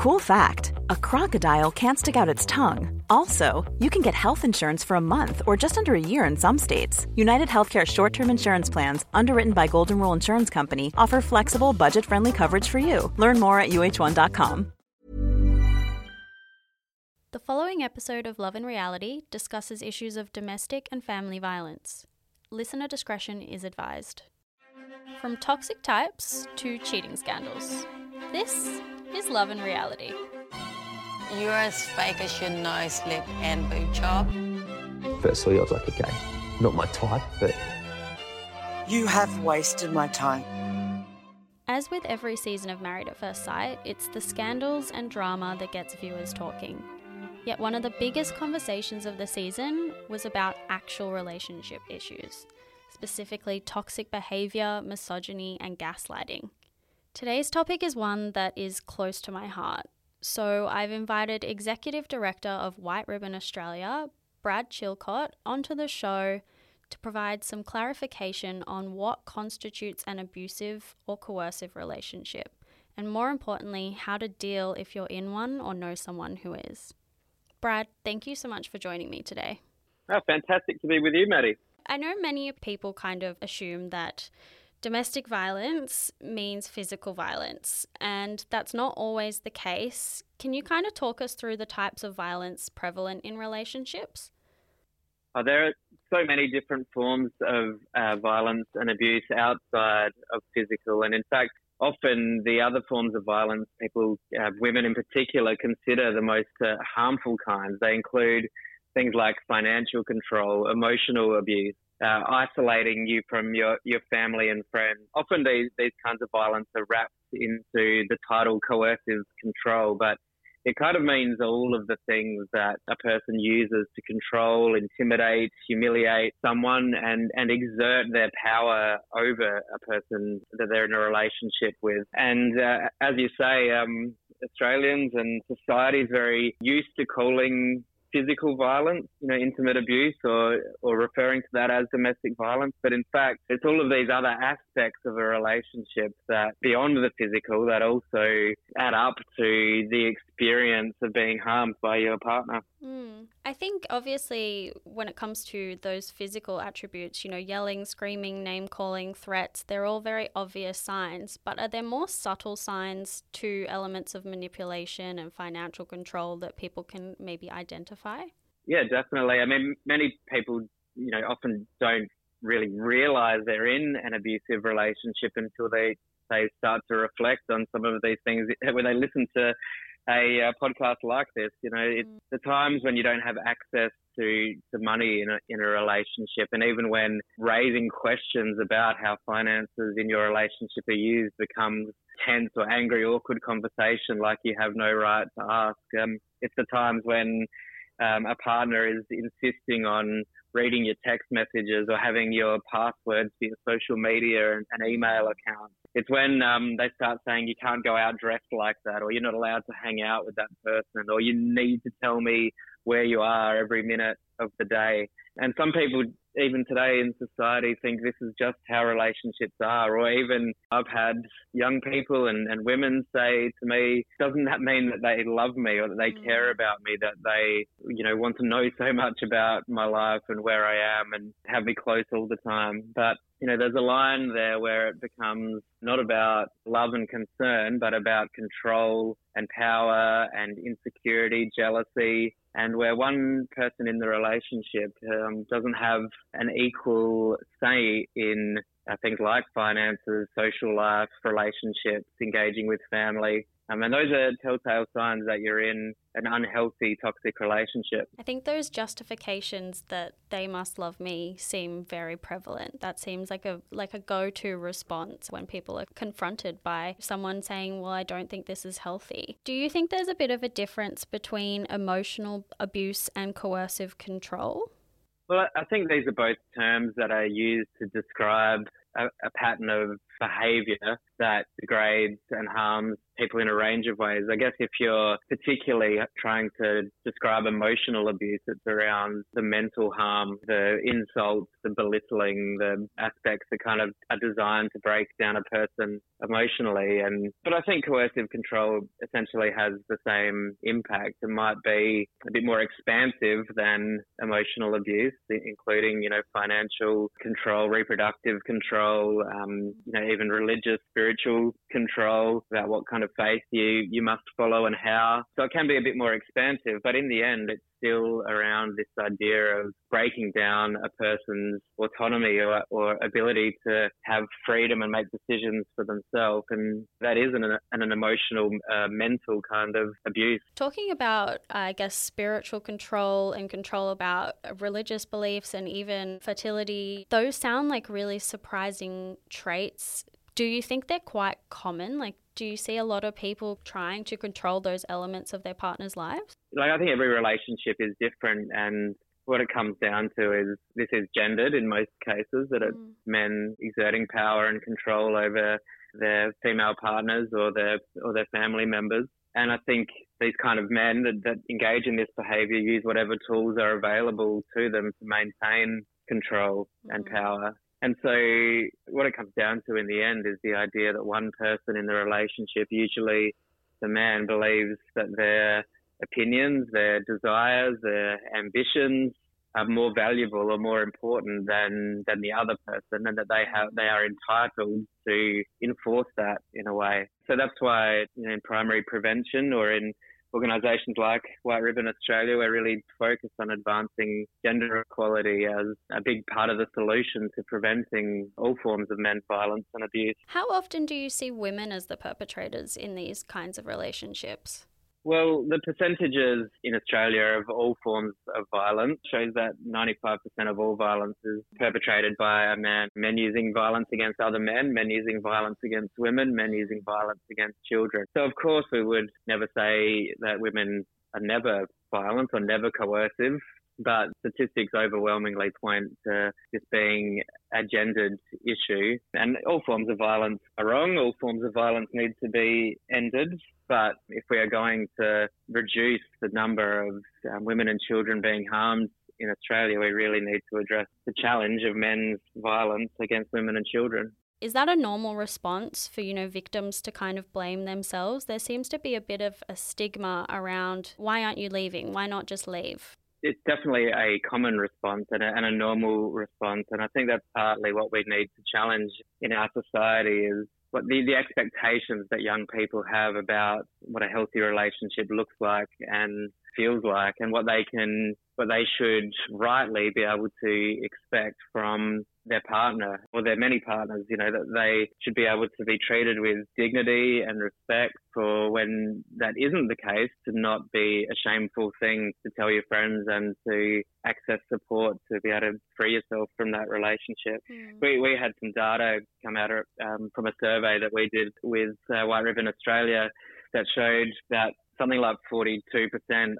Cool fact a crocodile can't stick out its tongue. Also, you can get health insurance for a month or just under a year in some states. United Healthcare short term insurance plans, underwritten by Golden Rule Insurance Company, offer flexible, budget friendly coverage for you. Learn more at uh1.com. The following episode of Love and Reality discusses issues of domestic and family violence. Listener discretion is advised. From toxic types to cheating scandals. This is Love and Reality. You're as fake as your nose, lip, and boob job. Firstly, I was like, okay, not my type, but You have wasted my time. As with every season of Married at First Sight, it's the scandals and drama that gets viewers talking. Yet one of the biggest conversations of the season was about actual relationship issues, specifically toxic behaviour, misogyny, and gaslighting. Today's topic is one that is close to my heart. So I've invited Executive Director of White Ribbon Australia, Brad Chilcott, onto the show to provide some clarification on what constitutes an abusive or coercive relationship, and more importantly, how to deal if you're in one or know someone who is. Brad, thank you so much for joining me today. Oh, fantastic to be with you, Maddie. I know many people kind of assume that domestic violence means physical violence, and that's not always the case. Can you kind of talk us through the types of violence prevalent in relationships? Oh, there are so many different forms of uh, violence and abuse outside of physical, and in fact, often the other forms of violence people, uh, women in particular, consider the most uh, harmful kinds. They include things like financial control, emotional abuse, uh, isolating you from your, your family and friends. Often these, these kinds of violence are wrapped into the title coercive control, but it kind of means all of the things that a person uses to control, intimidate, humiliate someone and, and exert their power over a person that they're in a relationship with. And uh, as you say, um, Australians and society is very used to calling physical violence, you know, intimate abuse or, or referring to that as domestic violence. But in fact, it's all of these other aspects of a relationship that beyond the physical that also add up to the experience of being harmed by your partner. Mm. I think obviously when it comes to those physical attributes, you know, yelling, screaming, name calling, threats, they're all very obvious signs. But are there more subtle signs to elements of manipulation and financial control that people can maybe identify? Yeah, definitely. I mean, many people, you know, often don't really realize they're in an abusive relationship until they they start to reflect on some of these things when they listen to a uh, podcast like this. You know, it's the times when you don't have access to, to money in a, in a relationship, and even when raising questions about how finances in your relationship are used becomes tense or angry, awkward conversation like you have no right to ask. Um, it's the times when um, a partner is insisting on reading your text messages or having your passwords for your social media and, and email accounts. It's when um, they start saying you can't go out dressed like that, or you're not allowed to hang out with that person, or you need to tell me where you are every minute of the day. And some people, even today in society, think this is just how relationships are. Or even I've had young people and, and women say to me, doesn't that mean that they love me or that they Mm. care about me, that they, you know, want to know so much about my life and where I am and have me close all the time? But you know, there's a line there where it becomes not about love and concern, but about control and power and insecurity, jealousy, and where one person in the relationship um, doesn't have an equal say in uh, things like finances, social life, relationships, engaging with family. Um, and those are telltale signs that you're in an unhealthy, toxic relationship. I think those justifications that they must love me seem very prevalent. That seems like a like a go-to response when people are confronted by someone saying, "Well, I don't think this is healthy." Do you think there's a bit of a difference between emotional abuse and coercive control? Well, I think these are both terms that are used to describe a, a pattern of behaviour that degrades and harms people in a range of ways. I guess if you're particularly trying to describe emotional abuse, it's around the mental harm, the insults, the belittling, the aspects that kind of are designed to break down a person emotionally. And but I think coercive control essentially has the same impact. It might be a bit more expansive than emotional abuse, including you know financial control, reproductive control, um, you know even religious, spiritual control about what kind of faith you you must follow and how. So it can be a bit more expansive, but in the end, it's still around this idea of breaking down a person's autonomy or, or ability to have freedom and make decisions for themselves. And that is an, an, emotional, uh, mental kind of abuse. Talking about, I guess, spiritual control and control about religious beliefs and even fertility, those sound like really surprising traits do you think they're quite common? Like, do you see a lot of people trying to control those elements of their partner's lives? Like, I think every relationship is different, and what it comes down to is this is gendered in most cases, that it's mm. men exerting power and control over their female partners or their or their family members. And I think these kind of men that, that engage in this behaviour use whatever tools are available to them to maintain control mm. and power. And so, what it comes down to in the end is the idea that one person in the relationship, usually the man, believes that their opinions, their desires, their ambitions are more valuable or more important than than the other person, and that they have they are entitled to enforce that in a way. So that's why you know, in primary prevention or in organisations like White Ribbon Australia, we're really focused on advancing gender equality as a big part of the solution to preventing all forms of men's violence and abuse. How often do you see women as the perpetrators in these kinds of relationships? Well, the percentages in Australia of all forms of violence shows that 95% of all violence is perpetrated by a man. Men using violence against other men, men using violence against women, men using violence against children. So, of course, we would never say that women are never violent or never coercive but statistics overwhelmingly point to this being a gendered issue. And all forms of violence are wrong. All forms of violence need to be ended. But if we are going to reduce the number of um, women and children being harmed in Australia, we really need to address the challenge of men's violence against women and children. Is that a normal response for, you know, victims to kind of blame themselves? There seems to be a bit of a stigma around why aren't you leaving? Why not just leave? It's definitely a common response and a, and a, normal response. And I think that's partly what we need to challenge in our society is what the, the expectations that young people have about what a healthy relationship looks like and feels like and what they can what they should rightly be able to expect from their partner or their many partners, you know, that they should be able to be treated with dignity and respect for when that isn't the case, to not be a shameful thing to tell your friends and to access support to be able to free yourself from that relationship. Mm. We, we had some data come out of, um, from a survey that we did with uh, White Ribbon Australia that showed that something like 42%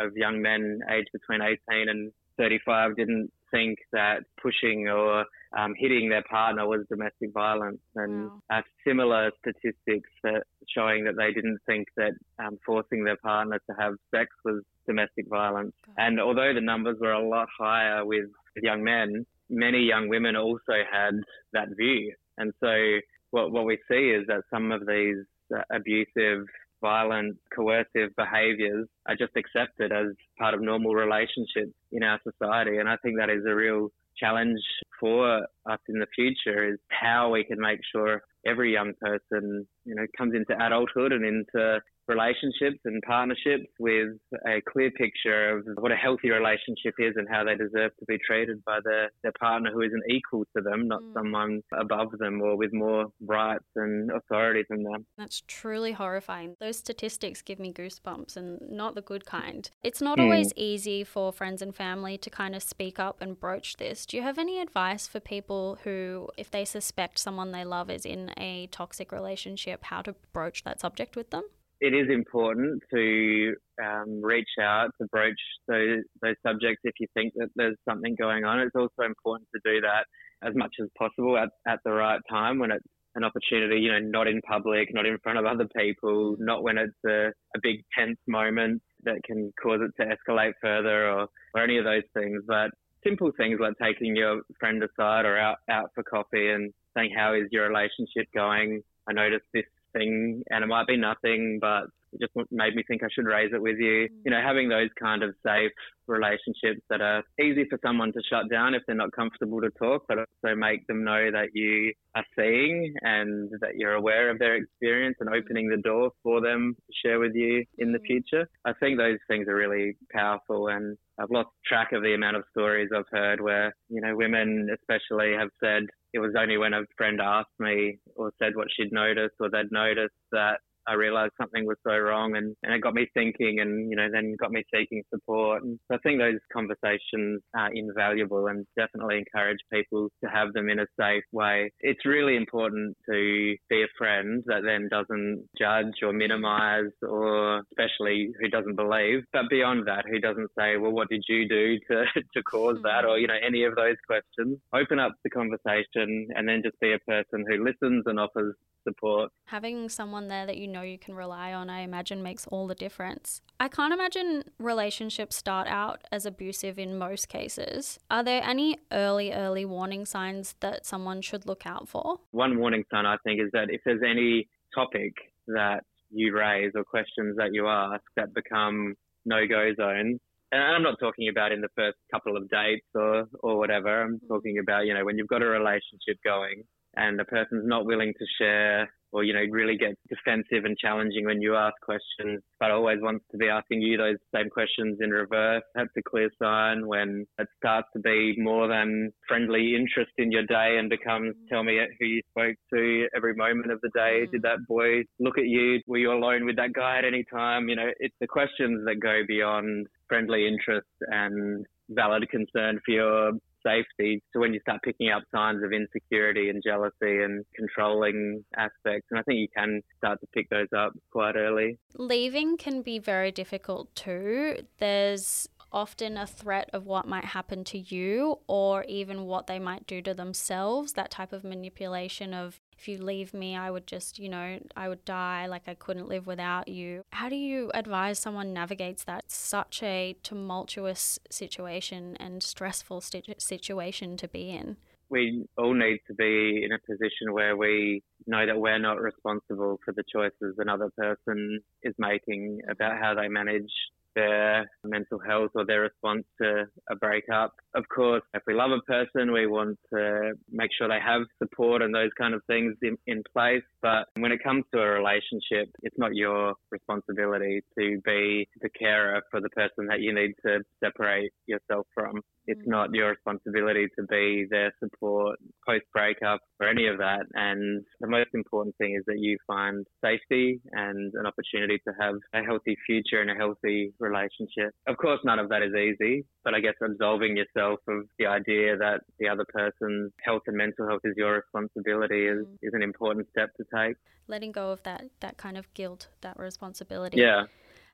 of young men aged between 18 and 35 didn't think that pushing or um, hitting their partner was domestic violence, and wow. uh, similar statistics that showing that they didn't think that um, forcing their partner to have sex was domestic violence. God. And although the numbers were a lot higher with young men, many young women also had that view. And so what what we see is that some of these uh, abusive violent, coercive behaviours are just accepted as part of normal relationships in our society. And I think that is a real challenge for us in the future is how we can make sure every young person, you know, comes into adulthood and into relationships and partnerships with a clear picture of what a healthy relationship is and how they deserve to be treated by their, their partner who isn't equal to them, not mm. someone above them or with more rights and authority than them. That's truly horrifying. Those statistics give me goosebumps and not the good kind. It's not mm. always easy for friends and family to kind of speak up and broach this. Do you have any advice for people who, if they suspect someone they love is in a toxic relationship, how to broach that subject with them? It is important to um, reach out to broach those, those subjects if you think that there's something going on. It's also important to do that as much as possible at, at the right time when it's an opportunity, you know, not in public, not in front of other people, not when it's a, a big tense moment that can cause it to escalate further or, or any of those things. But simple things like taking your friend aside or out, out for coffee and saying, How is your relationship going? I noticed this thing and it might be nothing, but it just made me think I should raise it with you. You know, having those kind of safe relationships that are easy for someone to shut down if they're not comfortable to talk, but also make them know that you are seeing and that you're aware of their experience and opening the door for them to share with you in the mm. future. I think those things are really powerful and I've lost track of the amount of stories I've heard where, you know, women especially have said it was only when a friend asked me or said what she'd noticed or they'd noticed that I realized something was so wrong and, and it got me thinking and, you know, then got me seeking support. And so I think those conversations are invaluable and definitely encourage people to have them in a safe way. It's really important to be a friend that then doesn't judge or minimize or especially who doesn't believe. But beyond that, who doesn't say, well, what did you do to, to cause that? Hmm. Or, you know, any of those questions. Open up the conversation and then just be a person who listens and offers support. Having someone there that you know you can rely on, I imagine, makes all the difference. I can't imagine relationships start out as abusive in most cases. Are there any early, early warning signs that someone should look out for? One warning sign, I think, is that if there's any topic that you raise or questions that you ask that become no go zones, and I'm not talking about in the first couple of dates or, or whatever. I'm talking about, you know, when you've got a relationship going and the person's not willing to share or, you know, really gets defensive and challenging when you ask questions, but always wants to be asking you those same questions in reverse. That's a clear sign when it starts to be more than friendly interest in your day and becomes mm. tell me who you spoke to every moment of the day. Mm. Did that boy look at you? Were you alone with that guy at any time? You know, it's the questions that go beyond friendly interest and valid concern for your safety to when you start picking up signs of insecurity and jealousy and controlling aspects. And I think you can start to pick those up quite early. Leaving can be very difficult too. There's often a threat of what might happen to you or even what they might do to themselves, that type of manipulation of if you leave me, I would just, you know, I would die, like I couldn't live without you. How do you advise someone navigates that? such a tumultuous situation and stressful situation to be in. We all need to be in a position where we know that we're not responsible for the choices another person is making about how they manage their mental health or their response to a breakup. Of course, if we love a person, we want to make sure they have support and those kind of things in, in place. But when it comes to a relationship, it's not your responsibility to be the carer for the person that you need to separate yourself from. It's mm. not your responsibility to be their support post breakup or any of that. And the most important thing is that you find safety and an opportunity to have a healthy future and a healthy relationship. Of course, none of that is easy, but I guess absolving yourself of the idea that the other person's health and mental health is your responsibility is, mm. is an important step to take. Letting go of that, that kind of guilt, that responsibility. Yeah.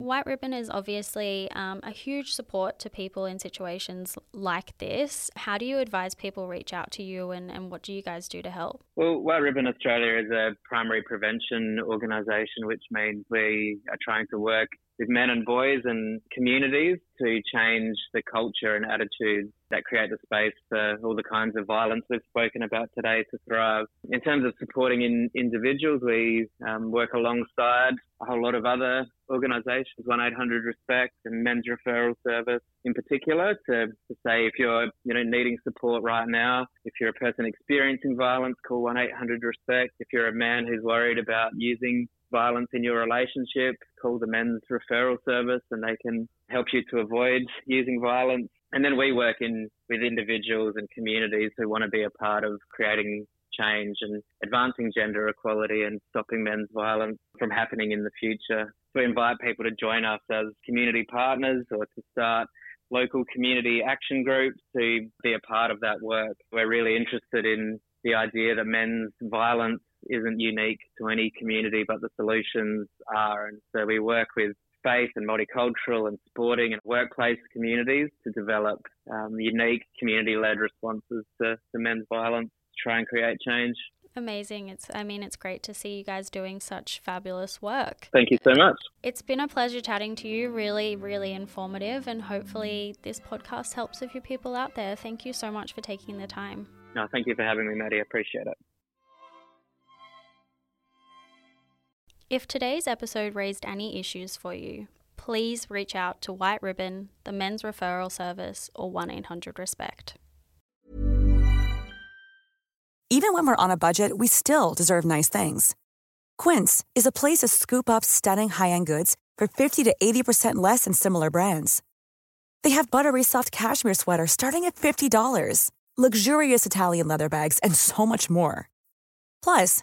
White Ribbon is obviously um, a huge support to people in situations like this. How do you advise people reach out to you and, and what do you guys do to help? Well, White Ribbon Australia is a primary prevention organisation, which means we are trying to work with men and boys and communities to change the culture and attitudes that create the space for all the kinds of violence we've spoken about today to thrive. In terms of supporting in individuals, we um, work alongside a whole lot of other organisations, 1-800 Respect and Men's Referral Service in particular, to, to say if you're you know needing support right now, if you're a person experiencing violence, call 1-800 Respect. If you're a man who's worried about using violence in your relationship, call the men's referral service and they can help you to avoid using violence. And then we work in with individuals and communities who want to be a part of creating change and advancing gender equality and stopping men's violence from happening in the future. We invite people to join us as community partners or to start local community action groups to be a part of that work. We're really interested in the idea that men's violence isn't unique to any community, but the solutions are. And so we work with faith and multicultural and sporting and workplace communities to develop um, unique community led responses to, to men's violence to try and create change. Amazing. It's I mean it's great to see you guys doing such fabulous work. Thank you so much. It's been a pleasure chatting to you. Really, really informative and hopefully this podcast helps a few people out there. Thank you so much for taking the time. No, thank you for having me, Maddie. I appreciate it. If today's episode raised any issues for you, please reach out to White Ribbon, the men's referral service, or 1 800 RESPECT. Even when we're on a budget, we still deserve nice things. Quince is a place to scoop up stunning high end goods for 50 to 80% less than similar brands. They have buttery soft cashmere sweaters starting at $50, luxurious Italian leather bags, and so much more. Plus,